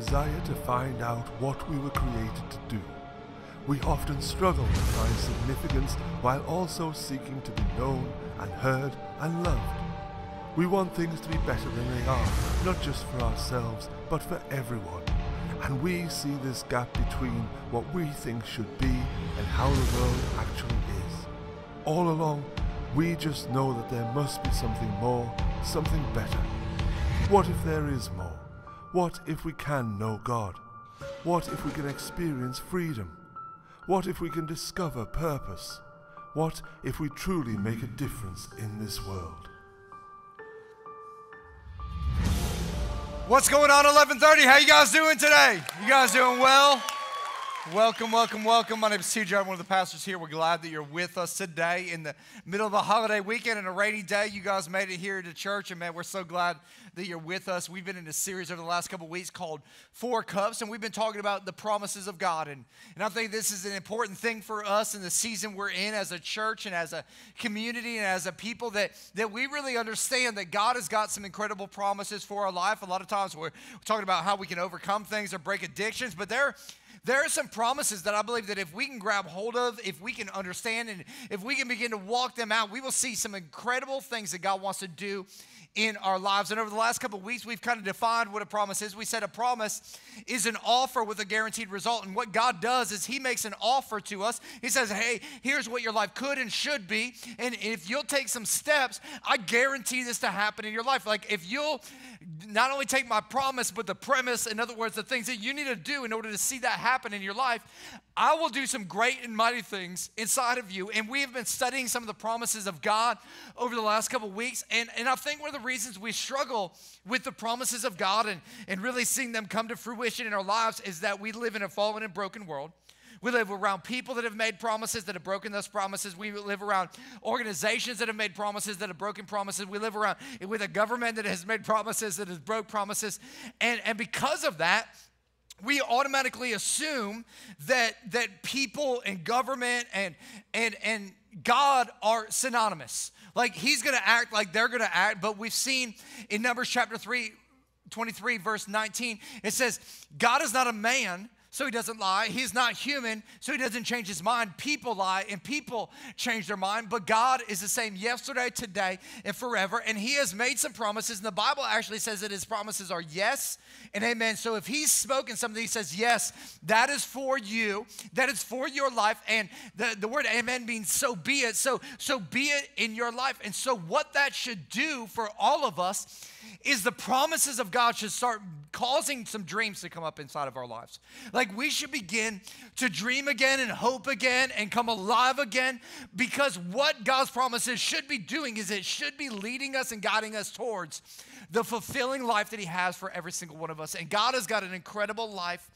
desire to find out what we were created to do. We often struggle to find significance while also seeking to be known and heard and loved. We want things to be better than they are, not just for ourselves, but for everyone. And we see this gap between what we think should be and how the world actually is. All along, we just know that there must be something more, something better. What if there is more? What if we can know God? What if we can experience freedom? What if we can discover purpose? What if we truly make a difference in this world? What's going on 1130? How you guys doing today? You guys doing well? Welcome, welcome, welcome. My name is TJ. I'm one of the pastors here. We're glad that you're with us today in the middle of a holiday weekend and a rainy day. You guys made it here to church, and man, we're so glad that you're with us. We've been in a series over the last couple weeks called Four Cups, and we've been talking about the promises of God. And, and I think this is an important thing for us in the season we're in as a church and as a community and as a people that, that we really understand that God has got some incredible promises for our life. A lot of times we're, we're talking about how we can overcome things or break addictions, but there there are some promises that I believe that if we can grab hold of, if we can understand, and if we can begin to walk them out, we will see some incredible things that God wants to do in our lives. And over the last couple of weeks, we've kind of defined what a promise is. We said a promise is an offer with a guaranteed result. And what God does is He makes an offer to us. He says, Hey, here's what your life could and should be. And if you'll take some steps, I guarantee this to happen in your life. Like if you'll not only take my promise, but the premise, in other words, the things that you need to do in order to see that happen in your life, I will do some great and mighty things inside of you. And we have been studying some of the promises of God over the last couple weeks. And, and I think one of the reasons we struggle with the promises of God and, and really seeing them come to fruition in our lives is that we live in a fallen and broken world. We live around people that have made promises that have broken those promises. We live around organizations that have made promises that have broken promises. We live around with a government that has made promises that has broke promises. And, and because of that, we automatically assume that that people and government and and and God are synonymous. Like he's going to act like they're going to act, but we've seen in Numbers chapter 3 23 verse 19 it says God is not a man so he doesn't lie. He's not human, so he doesn't change his mind. People lie and people change their mind, but God is the same yesterday, today, and forever. And he has made some promises, and the Bible actually says that his promises are yes and amen. So if he's spoken something, he says, Yes, that is for you, that is for your life. And the, the word amen means so be it. So, so be it in your life. And so, what that should do for all of us is the promises of God should start causing some dreams to come up inside of our lives. Like we should begin to dream again and hope again and come alive again because what God's promises should be doing is it should be leading us and guiding us towards the fulfilling life that He has for every single one of us. And God has got an incredible life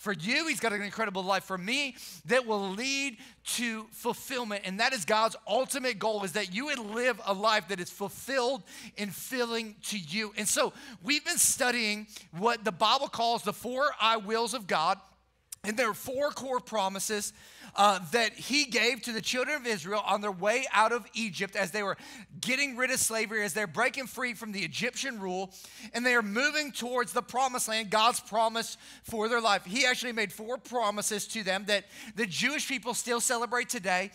for you. He's got an incredible life for me that will lead to fulfillment. And that is God's ultimate goal is that you would live a life that is fulfilled and filling to you. And so we've been studying what the Bible calls the four I wills of God. And there are four core promises uh, that he gave to the children of Israel on their way out of Egypt as they were getting rid of slavery, as they're breaking free from the Egyptian rule, and they are moving towards the promised land, God's promise for their life. He actually made four promises to them that the Jewish people still celebrate today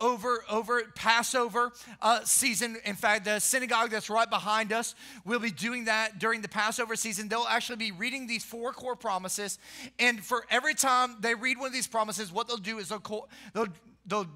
over, over Passover uh, season. In fact, the synagogue that's right behind us will be doing that during the Passover season. They'll actually be reading these four core promises. And for every time they read one of these promises, what they'll do is they'll, they'll, they'll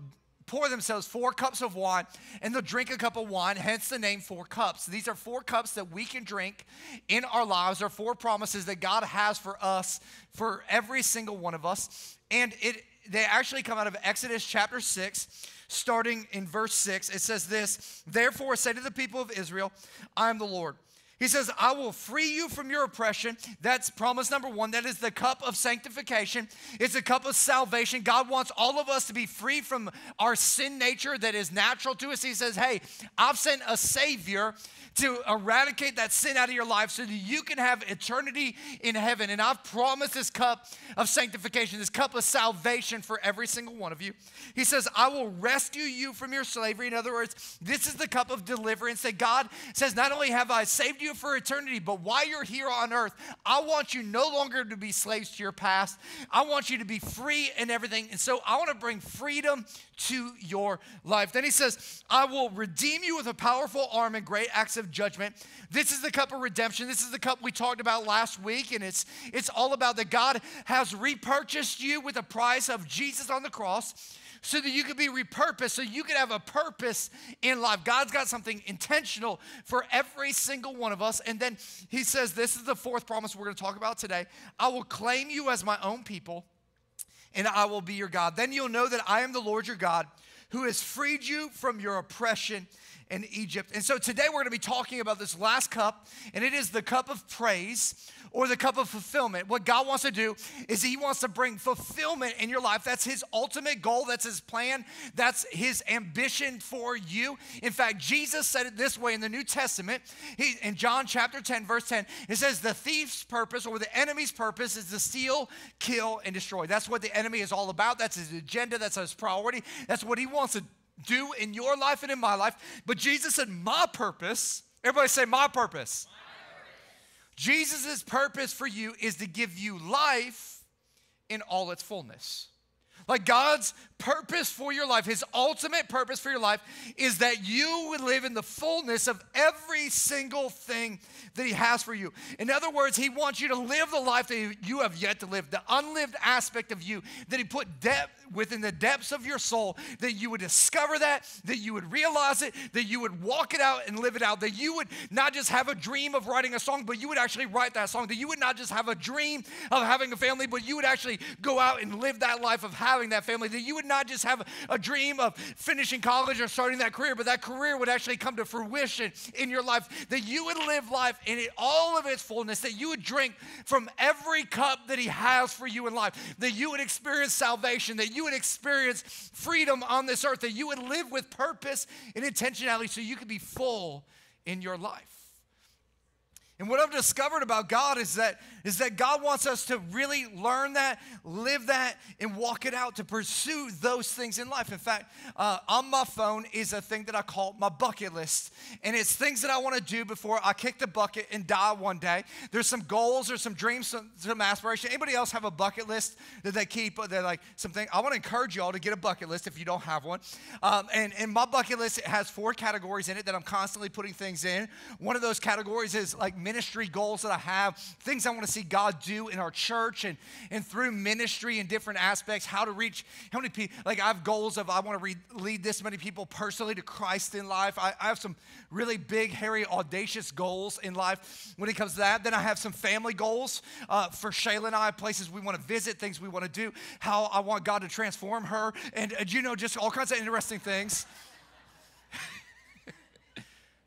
pour themselves four cups of wine and they'll drink a cup of wine, hence the name Four Cups. These are four cups that we can drink in our lives. They're four promises that God has for us, for every single one of us. And it they actually come out of Exodus chapter 6, starting in verse 6. It says this Therefore, say to the people of Israel, I am the Lord. He says, I will free you from your oppression. That's promise number one. That is the cup of sanctification. It's a cup of salvation. God wants all of us to be free from our sin nature that is natural to us. He says, Hey, I've sent a Savior to eradicate that sin out of your life so that you can have eternity in heaven. And I've promised this cup of sanctification, this cup of salvation for every single one of you. He says, I will rescue you from your slavery. In other words, this is the cup of deliverance that God says, not only have I saved you you for eternity. But while you're here on earth, I want you no longer to be slaves to your past. I want you to be free and everything. And so I want to bring freedom to your life. Then he says, I will redeem you with a powerful arm and great acts of judgment. This is the cup of redemption. This is the cup we talked about last week. And it's, it's all about that God has repurchased you with the price of Jesus on the cross so that you could be repurposed, so you could have a purpose in life. God's got something intentional for every single one of us. And then he says, This is the fourth promise we're going to talk about today. I will claim you as my own people, and I will be your God. Then you'll know that I am the Lord your God who has freed you from your oppression in Egypt. And so today we're going to be talking about this last cup, and it is the cup of praise or the cup of fulfillment. What God wants to do is He wants to bring fulfillment in your life. That's His ultimate goal, that's His plan, that's His ambition for you. In fact, Jesus said it this way in the New Testament. He, in John chapter 10, verse 10, it says, The thief's purpose or the enemy's purpose is to steal, kill, and destroy. That's what the enemy is all about. That's his agenda, that's his priority, that's what he wants to do in your life and in my life. But Jesus said, My purpose, everybody say, My purpose. Jesus' purpose for you is to give you life in all its fullness. Like God's purpose for your life, His ultimate purpose for your life, is that you would live in the fullness of every single thing that He has for you. In other words, He wants you to live the life that you have yet to live, the unlived aspect of you that He put depth within the depths of your soul, that you would discover that, that you would realize it, that you would walk it out and live it out, that you would not just have a dream of writing a song, but you would actually write that song, that you would not just have a dream of having a family, but you would actually go out and live that life of having that family, that you would not just have a dream of finishing college or starting that career, but that career would actually come to fruition in your life, that you would live life in all of its fullness, that you would drink from every cup that He has for you in life, that you would experience salvation, that you would experience freedom on this earth, that you would live with purpose and intentionality so you could be full in your life. And what I've discovered about God is that, is that God wants us to really learn that, live that, and walk it out to pursue those things in life. In fact, uh, on my phone is a thing that I call my bucket list. And it's things that I want to do before I kick the bucket and die one day. There's some goals or some dreams, some, some aspiration. Anybody else have a bucket list that they keep? They're like something. I want to encourage you all to get a bucket list if you don't have one. Um, and, and my bucket list has four categories in it that I'm constantly putting things in. One of those categories is like ministry goals that I have, things I want to see God do in our church and, and through ministry in different aspects, how to reach, how many people, like I have goals of I want to lead this many people personally to Christ in life. I, I have some really big, hairy, audacious goals in life when it comes to that. Then I have some family goals uh, for Shayla and I, places we want to visit, things we want to do, how I want God to transform her, and, and you know, just all kinds of interesting things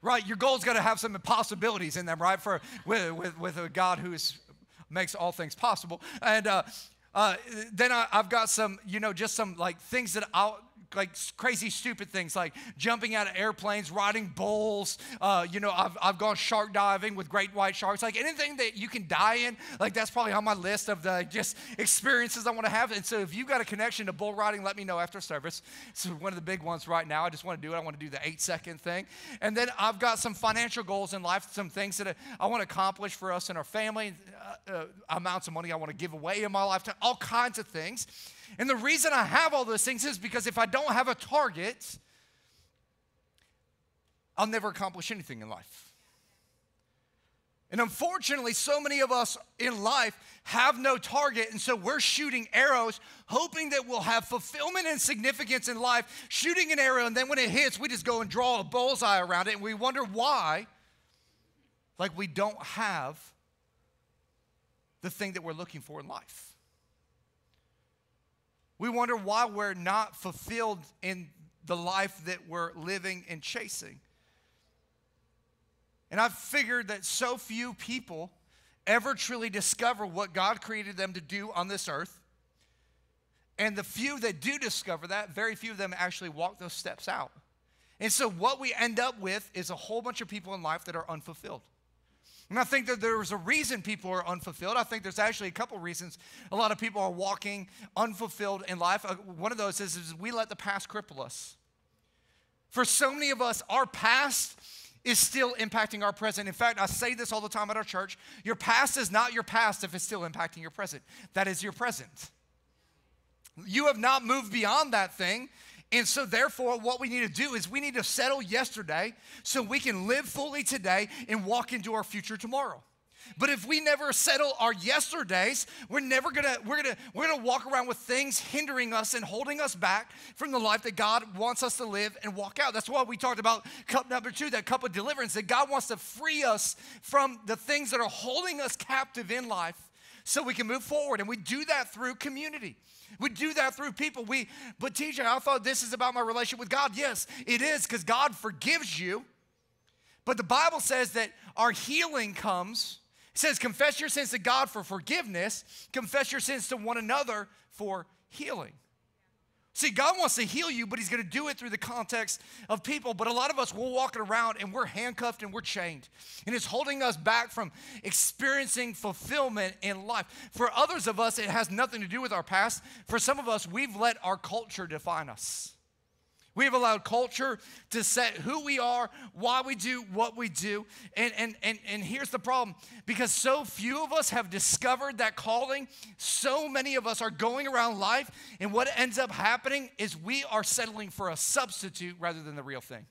right? Your goal's got to have some possibilities in them, right? For with, with, with a God who makes all things possible. And uh, uh, then I, have got some, you know, just some like things that I'll like crazy, stupid things like jumping out of airplanes, riding bulls. Uh, you know, I've, I've gone shark diving with great white sharks. Like anything that you can die in, like that's probably on my list of the just experiences I want to have. And so if you've got a connection to bull riding, let me know after service. It's one of the big ones right now. I just want to do it. I want to do the eight second thing. And then I've got some financial goals in life, some things that I want to accomplish for us and our family, uh, uh, amounts of money I want to give away in my lifetime, all kinds of things. And the reason I have all those things is because if I don't have a target, I'll never accomplish anything in life. And unfortunately, so many of us in life have no target. And so we're shooting arrows, hoping that we'll have fulfillment and significance in life, shooting an arrow. And then when it hits, we just go and draw a bullseye around it. And we wonder why, like, we don't have the thing that we're looking for in life. We wonder why we're not fulfilled in the life that we're living and chasing. And I've figured that so few people ever truly discover what God created them to do on this earth. And the few that do discover that, very few of them actually walk those steps out. And so, what we end up with is a whole bunch of people in life that are unfulfilled. And I think that there's a reason people are unfulfilled. I think there's actually a couple reasons a lot of people are walking unfulfilled in life. Uh, one of those is, is we let the past cripple us. For so many of us, our past is still impacting our present. In fact, I say this all the time at our church your past is not your past if it's still impacting your present. That is your present. You have not moved beyond that thing. And so, therefore, what we need to do is we need to settle yesterday so we can live fully today and walk into our future tomorrow. But if we never settle our yesterdays, we're never gonna, we're gonna, we're gonna walk around with things hindering us and holding us back from the life that God wants us to live and walk out. That's why we talked about cup number two, that cup of deliverance, that God wants to free us from the things that are holding us captive in life so we can move forward. And we do that through community. We do that through people. We, but TJ, I thought this is about my relationship with God. Yes, it is because God forgives you. But the Bible says that our healing comes. It says, confess your sins to God for forgiveness, confess your sins to one another for healing. See, God wants to heal you, but He's going to do it through the context of people. But a lot of us, we're walking around and we're handcuffed and we're chained. And it's holding us back from experiencing fulfillment in life. For others of us, it has nothing to do with our past. For some of us, we've let our culture define us. We have allowed culture to set who we are, why we do what we do. And, and, and, and here's the problem because so few of us have discovered that calling, so many of us are going around life, and what ends up happening is we are settling for a substitute rather than the real thing.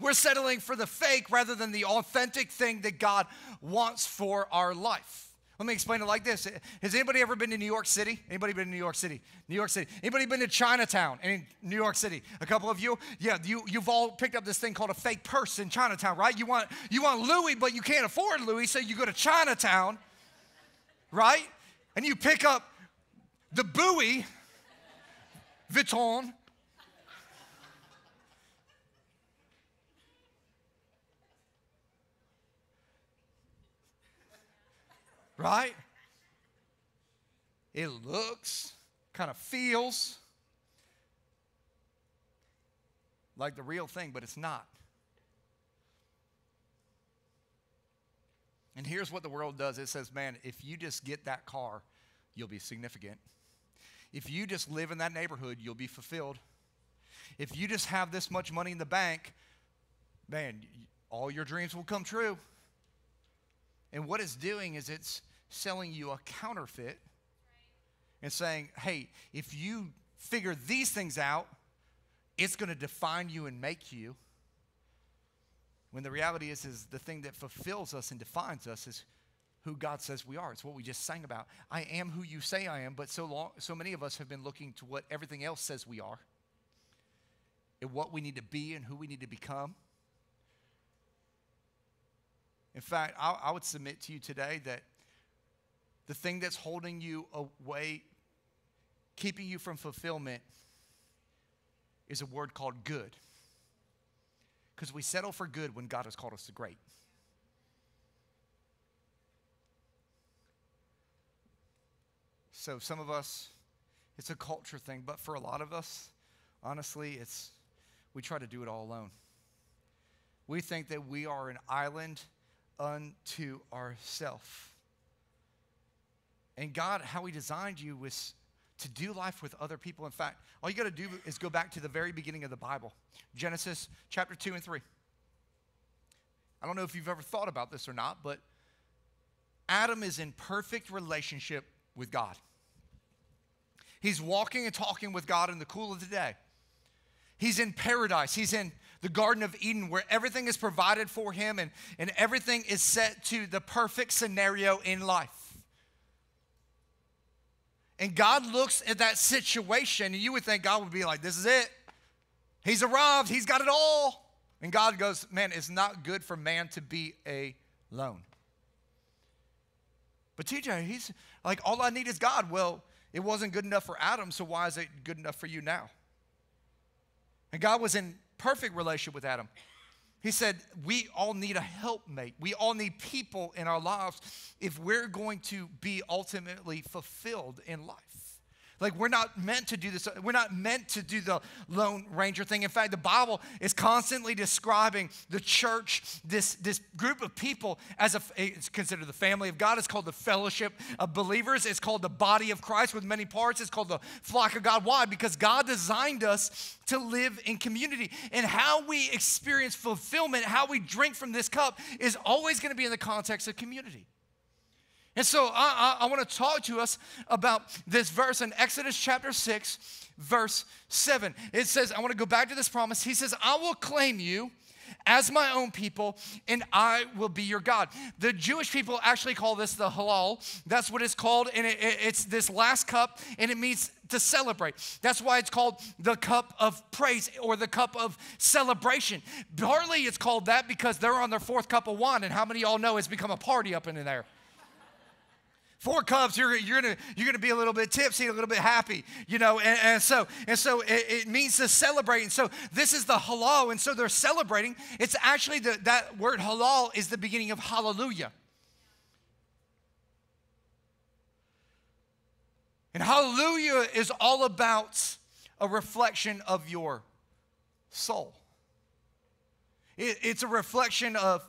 We're settling for the fake rather than the authentic thing that God wants for our life. Let me explain it like this. Has anybody ever been to New York City? Anybody been to New York City? New York City. Anybody been to Chinatown in New York City? A couple of you? Yeah, you, you've all picked up this thing called a fake purse in Chinatown, right? You want, you want Louis, but you can't afford Louis, so you go to Chinatown, right? And you pick up the Bowie Vuitton right? It looks, kind of feels like the real thing, but it's not. And here's what the world does it says, man, if you just get that car, you'll be significant. If you just live in that neighborhood, you'll be fulfilled. If you just have this much money in the bank, man, all your dreams will come true. And what it's doing is it's selling you a counterfeit and saying, hey, if you figure these things out, it's going to define you and make you. When the reality is, is the thing that fulfills us and defines us is who God says we are. It's what we just sang about. I am who you say I am, but so long, so many of us have been looking to what everything else says we are, and what we need to be and who we need to become. In fact, I, I would submit to you today that the thing that's holding you away, keeping you from fulfillment, is a word called good. Because we settle for good when God has called us to great. So, some of us, it's a culture thing, but for a lot of us, honestly, it's we try to do it all alone. We think that we are an island unto ourselves. And God, how He designed you was to do life with other people. In fact, all you got to do is go back to the very beginning of the Bible Genesis chapter 2 and 3. I don't know if you've ever thought about this or not, but Adam is in perfect relationship with God. He's walking and talking with God in the cool of the day. He's in paradise. He's in the Garden of Eden where everything is provided for him and, and everything is set to the perfect scenario in life. And God looks at that situation, and you would think God would be like, This is it. He's arrived, He's got it all. And God goes, Man, it's not good for man to be alone. But TJ, he's like, All I need is God. Well, it wasn't good enough for Adam, so why is it good enough for you now? And God was in perfect relationship with Adam. He said, We all need a helpmate. We all need people in our lives if we're going to be ultimately fulfilled in life. Like, we're not meant to do this. We're not meant to do the Lone Ranger thing. In fact, the Bible is constantly describing the church, this, this group of people, as a, it's considered the family of God. It's called the fellowship of believers. It's called the body of Christ with many parts. It's called the flock of God. Why? Because God designed us to live in community. And how we experience fulfillment, how we drink from this cup, is always going to be in the context of community. And so I, I, I want to talk to us about this verse in Exodus chapter 6, verse 7. It says, I want to go back to this promise. He says, I will claim you as my own people, and I will be your God. The Jewish people actually call this the Hallel. That's what it's called, and it, it, it's this last cup, and it means to celebrate. That's why it's called the cup of praise or the cup of celebration. Partly it's called that because they're on their fourth cup of wine, and how many y'all know it's become a party up in there? Four cups, you're, you're, gonna, you're gonna be a little bit tipsy, a little bit happy, you know, and, and so, and so it, it, means to celebrate. And so this is the Hallel, and so they're celebrating. It's actually the, that word Hallel is the beginning of hallelujah. And hallelujah is all about a reflection of your soul. It, it's a reflection of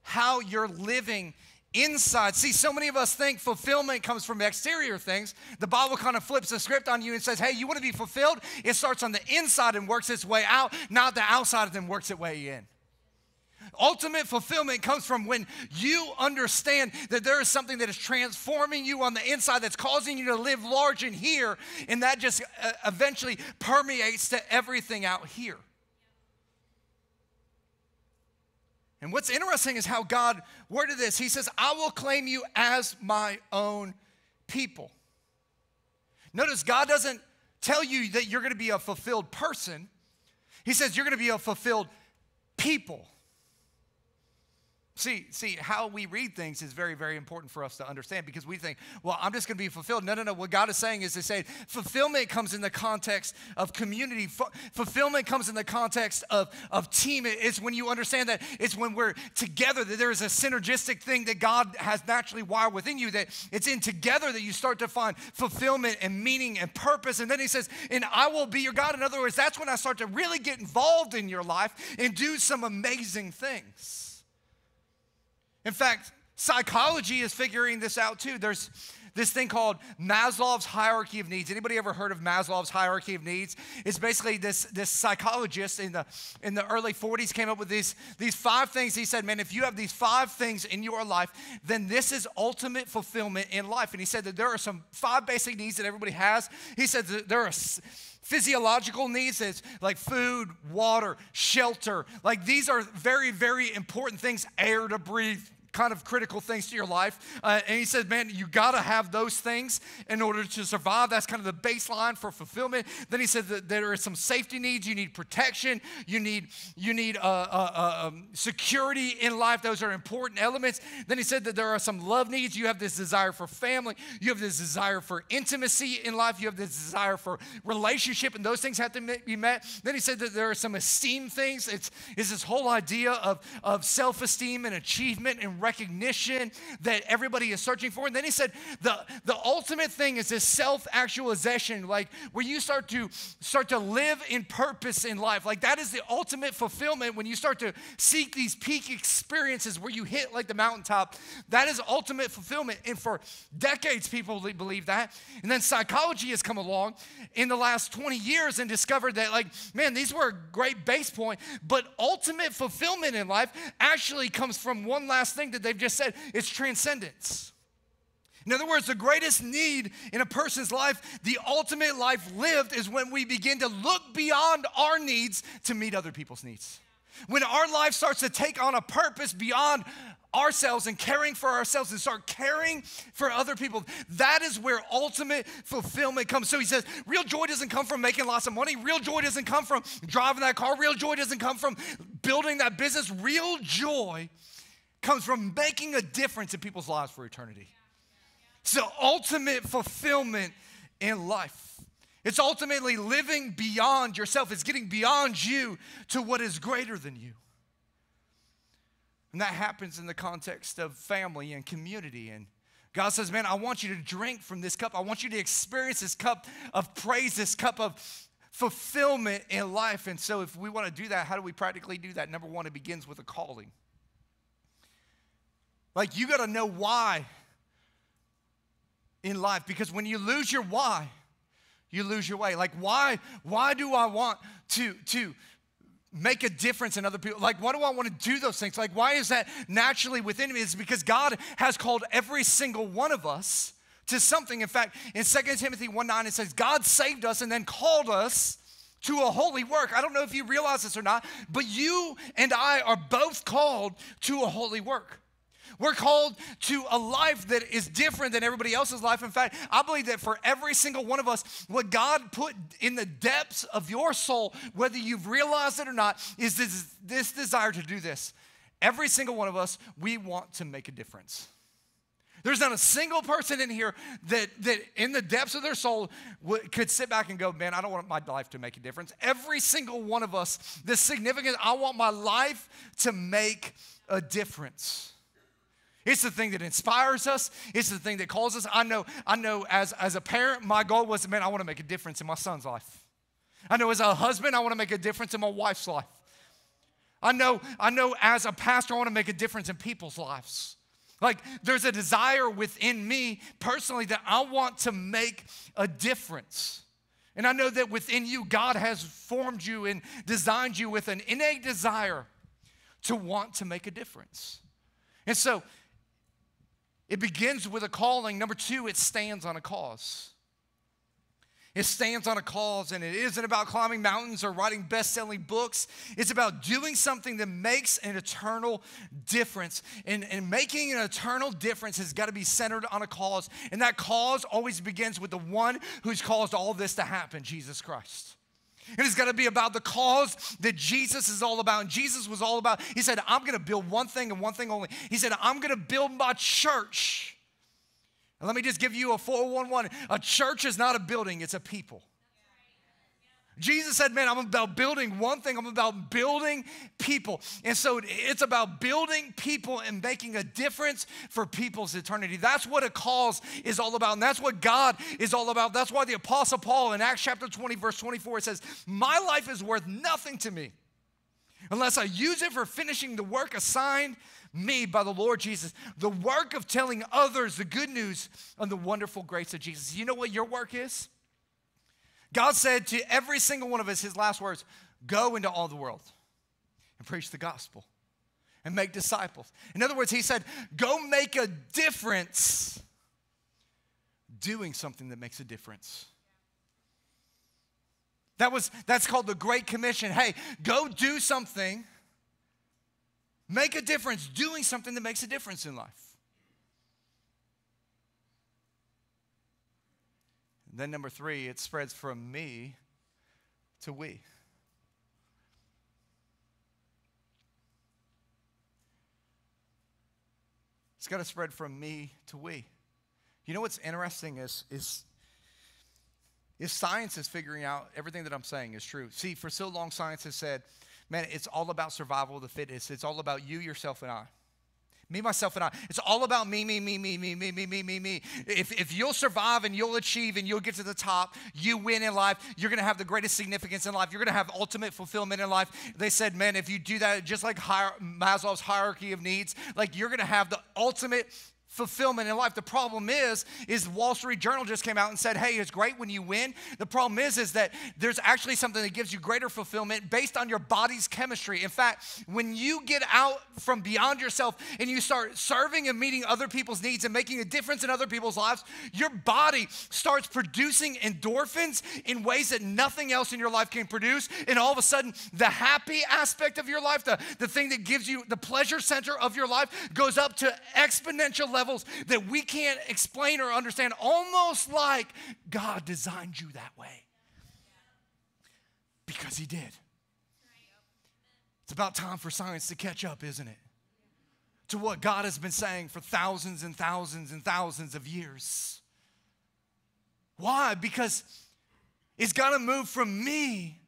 how you're living inside. See, so many of us think fulfillment comes from exterior things. The Bible kind of flips the script on you and says, hey, you want to be fulfilled? It starts on the inside and works its way out, not the outside and then works its way in. Ultimate fulfillment comes from when you understand that there is something that is transforming you on the inside that's causing you to live large in here, and that just uh, eventually permeates to everything out here. And what's interesting is how God worded this. He says, I will claim you as my own people. Notice God doesn't tell you that you're going to be a fulfilled person, He says you're going to be a fulfilled people. See, see, how we read things is very, very important for us to understand because we think, well, I'm just going to be fulfilled. No, no, no. What God is saying is to say fulfillment comes in the context of community. Fulfillment comes in the context of, of team. It's when you understand that it's when we're together that there is a synergistic thing that God has naturally wired within you, that it's in together that you start to find fulfillment and meaning and purpose. And then he says, and I will be your God. In other words, that's when I start to really get involved in your life and do some amazing things. In fact, psychology is figuring this out too. There's this thing called Maslow's hierarchy of needs. Anybody ever heard of Maslow's hierarchy of needs? It's basically this, this psychologist in the in the early 40s came up with these, these five things. He said, Man, if you have these five things in your life, then this is ultimate fulfillment in life. And he said that there are some five basic needs that everybody has. He said that there are physiological needs is like food, water, shelter. Like these are very, very important things, air to breathe, kind of critical things to your life. Uh, and he says, man, you got to have those things in order to survive. That's kind of the baseline for fulfillment. Then he said that there are some safety needs. You need protection. You need you need uh, uh, uh, um, security in life. Those are important elements. Then he said that there are some love needs. You have this desire for family. You have this desire for intimacy in life. You have this desire for relationship, and those things have to be met. Then he said that there are some esteem things. It's, it's this whole idea of, of self esteem and achievement and recognition that everybody is searching for. And then he said, the, the ultimate thing is this self-actualization, like where you start to start to live in purpose in life. Like that is the ultimate fulfillment when you start to seek these peak experiences where you hit like the mountaintop. That is ultimate fulfillment. And for decades, people believe that. And then psychology has come along in the last 20 years and discovered that, like, man, these were a great base point, but ultimate fulfillment in life actually comes from one last thing they've just said it's transcendence. In other words, the greatest need in a person's life, the ultimate life lived, is when we begin to look beyond our needs to meet other people's needs. When our life starts to take on a purpose beyond ourselves and caring for ourselves and start caring for other people, that is where ultimate fulfillment comes. So he says, real joy doesn't come from making lots of money. Real joy doesn't come from driving that car. Real joy doesn't come from building that business. Real joy comes from making a difference in people's lives for eternity. It's the ultimate fulfillment in life. It's ultimately living beyond yourself. It's getting beyond you to what is greater than you. And that happens in the context of family and community. And God says, Man, I want you to drink from this cup. I want you to experience this cup of praise, this cup of fulfillment in life. And so, if we want to do that, how do we practically do that? Number one, it begins with a calling. Like, you got to know why in life because when you lose your why, you lose your way. Like, why, why do I want to, to, make a difference in other people. Like, why do I want to do those things? Like, why is that naturally within me? It's because God has called every single one of us to something. In fact, in 2 Timothy 1 9, it says, God saved us and then called us to a holy work. I don't know if you realize this or not, but you and I are both called to a holy work. We're called to a life that is different than everybody else's life. In fact, I believe that for every single one of us, what God put in the depths of your soul, whether you've realized it or not, is this, this desire to do this. Every single one of us, we want to make a difference. There's not a single person in here that, that in the depths of their soul could sit back and go, Man, I don't want my life to make a difference. Every single one of us, the significant, I want my life to make a difference. It's the thing that inspires us. It's the thing that calls us. I know, I know as, as a parent, my goal was, man, I want to make a difference in my son's life. I know as a husband, I want to make a difference in my wife's life. I know, I know as a pastor, I want to make a difference in people's lives. Like there's a desire within me personally that I want to make a difference. And I know that within you, God has formed you and designed you with an innate desire to want to make a difference. And so it begins with a calling. Number two, it stands on a cause. It stands on a cause, and it isn't about climbing mountains or writing best selling books. It's about doing something that makes an eternal difference. And, and making an eternal difference has got to be centered on a cause. And that cause always begins with the one who's caused all this to happen Jesus Christ. And it's got to be about the cause that Jesus is all about. And Jesus was all about, he said, I'm going to build one thing and one thing only. He said, I'm going to build my church. And let me just give you a 411. A church is not a building, it's a people. Jesus said, Man, I'm about building one thing, I'm about building people. And so it's about building people and making a difference for people's eternity. That's what a cause is all about. And that's what God is all about. That's why the Apostle Paul in Acts chapter 20, verse 24, says, My life is worth nothing to me unless I use it for finishing the work assigned me by the Lord Jesus, the work of telling others the good news on the wonderful grace of Jesus. You know what your work is? God said to every single one of us, his last words go into all the world and preach the gospel and make disciples. In other words, he said, go make a difference doing something that makes a difference. That was that's called the Great Commission. Hey, go do something, make a difference, doing something that makes a difference in life. Then, number three, it spreads from me to we. It's got to spread from me to we. You know what's interesting is, is, is science is figuring out everything that I'm saying is true. See, for so long, science has said, man, it's all about survival of the fittest. It's all about you, yourself, and I. Me, myself, and I. It's all about me, me, me, me, me, me, me, me, me, me. If, if you'll survive and you'll achieve and you'll get to the top, you win in life. You're going to have the greatest significance in life. You're going to have ultimate fulfillment in life. They said, man, if you do that, just like Maslow's hierarchy of needs, like you're going to have the ultimate fulfillment in life. The problem is, is Wall Street Journal just came out and said, hey, it's great when you win. The problem is, is that there's actually something that gives you greater fulfillment based on your body's chemistry. In fact, when you get out from beyond yourself and you start serving and meeting other people's needs and making a difference in other people's lives, your body starts producing endorphins in ways that nothing else in your life can produce. And all of a sudden, the happy aspect of your life, the, the thing that gives you the pleasure center of your life, goes up to exponential levels levels that we can't explain or understand, almost like God designed you that way. Because He did. It's about time for science to catch up, isn't it? To what God has been saying for thousands and thousands and thousands of years. Why? Because it's got to move from me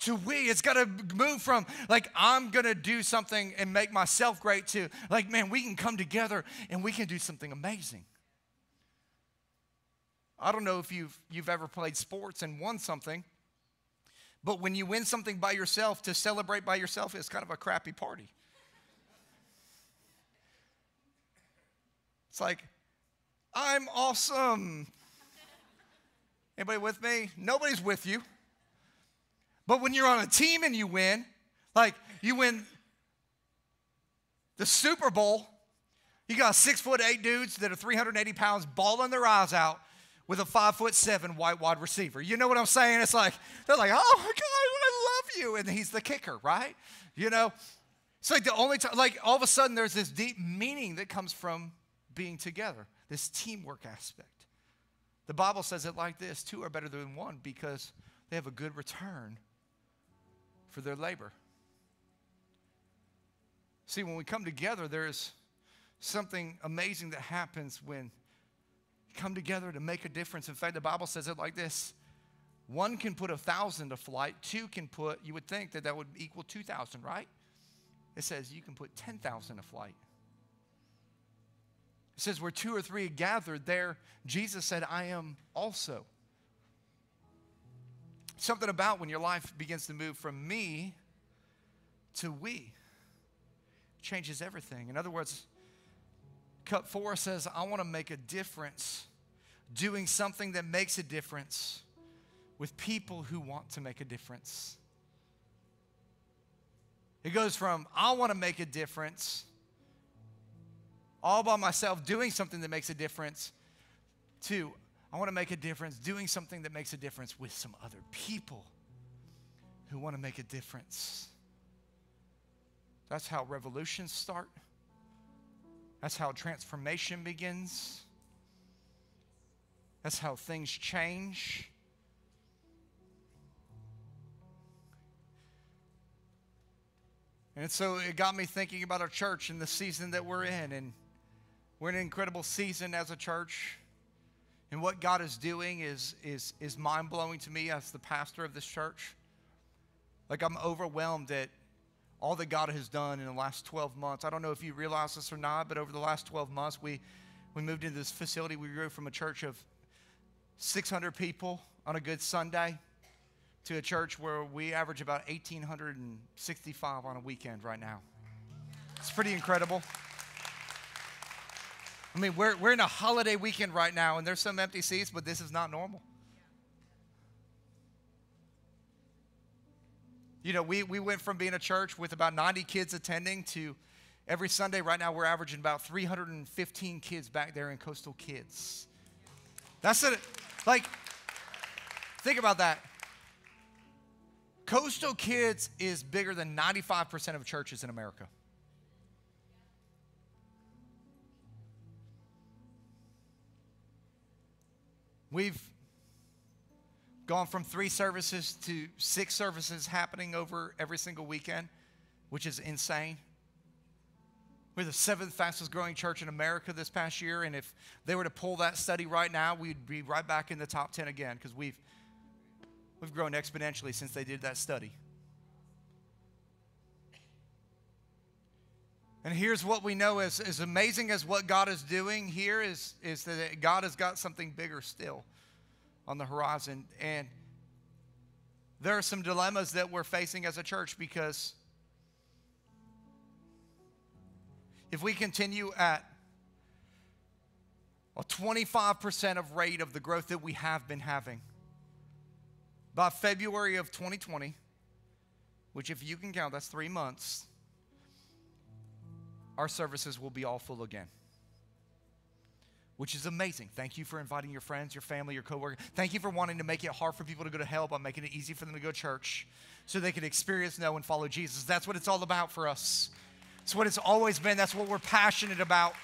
to we. It's got to move from like, I'm going to do something and make myself great to like, man, we can come together and we can do something amazing. I don't know if you've, you've ever played sports and won something, but when you win something by yourself, to celebrate by yourself is kind of a crappy party. It's like, I'm awesome. Anybody with me? Nobody's with you. But when you're on a team and you win, like you win the Super Bowl, you got six foot eight dudes that are 380 pounds bawling their eyes out with a five foot seven white wide receiver. You know what I'm saying? It's like, they're like, oh my God, I love you. And he's the kicker, right? You know? It's like the only time, like all of a sudden there's this deep meaning that comes from being together, this teamwork aspect. The Bible says it like this two are better than one because they have a good return for their labor. See, when we come together, there's something amazing that happens when you come together to make a difference. In fact, the Bible says it like this one can put a thousand to flight, two can put, you would think that that would equal 2,000, right? It says you can put 10,000 to flight. It says, where two or three are gathered, there, Jesus said, I am also. Something about when your life begins to move from me to we changes everything. In other words, Cup four says, I want to make a difference doing something that makes a difference with people who want to make a difference. It goes from, I want to make a difference all by myself doing something that makes a difference to, I want to make a difference doing something that makes a difference with some other people who want to make a difference. That's how revolutions start. That's how transformation begins. That's how things change. And so it got me thinking about our church and the season that we're in. And we're in an incredible season as a church. And what God is doing is, is, is mind blowing to me as the pastor of this church. Like, I'm overwhelmed at all that God has done in the last 12 months. I don't know if you realize this or not, but over the last 12 months, we, we moved into this facility. We grew from a church of 600 people on a good Sunday to a church where we average about 1,865 on a weekend right now. It's pretty incredible. I mean, we're, we're in a holiday weekend right now, and there's some empty seats, but this is not normal. You know, we, we went from being a church with about 90 kids attending to every Sunday, right now, we're averaging about 315 kids back there in Coastal Kids. That's it. Like, think about that. Coastal Kids is bigger than 95% of churches in America. We've gone from three services to six services happening over every single weekend, which is insane. We're the seventh fastest growing church in America this past year, and if they were to pull that study right now, we'd be right back in the top 10 again because we've, we've grown exponentially since they did that study. And here's what we know as, as amazing as what God is doing here is, is that God has got something bigger still on the horizon. And there are some dilemmas that we're facing as a church because if we continue at a 25% of rate of the growth that we have been having, by February of 2020, which if you can count, that's three months, our services will be all full again which is amazing. Thank you for inviting your friends, your family, your coworkers. Thank you for wanting to make it hard for people to go to hell by making it easy for them to go to church so they can experience, know, and follow Jesus. That's what it's all about for us. It's what it's always been. That's what we're passionate about.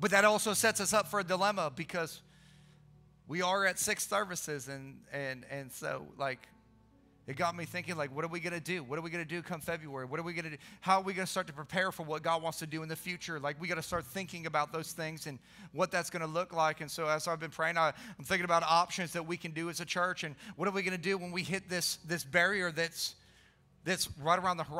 But that also sets us up for a dilemma because we are at six services and and and so like it got me thinking, like, what are we to do? What are we to do come February? What are we to do? How are we to start to prepare for what God wants to do in the future? Like, we got to start thinking about those things and what that's to look like. And so, as I've been praying, I, am thinking about options that we can do as a church and what are we to do when we hit this, this barrier that's, that's right around the horizon.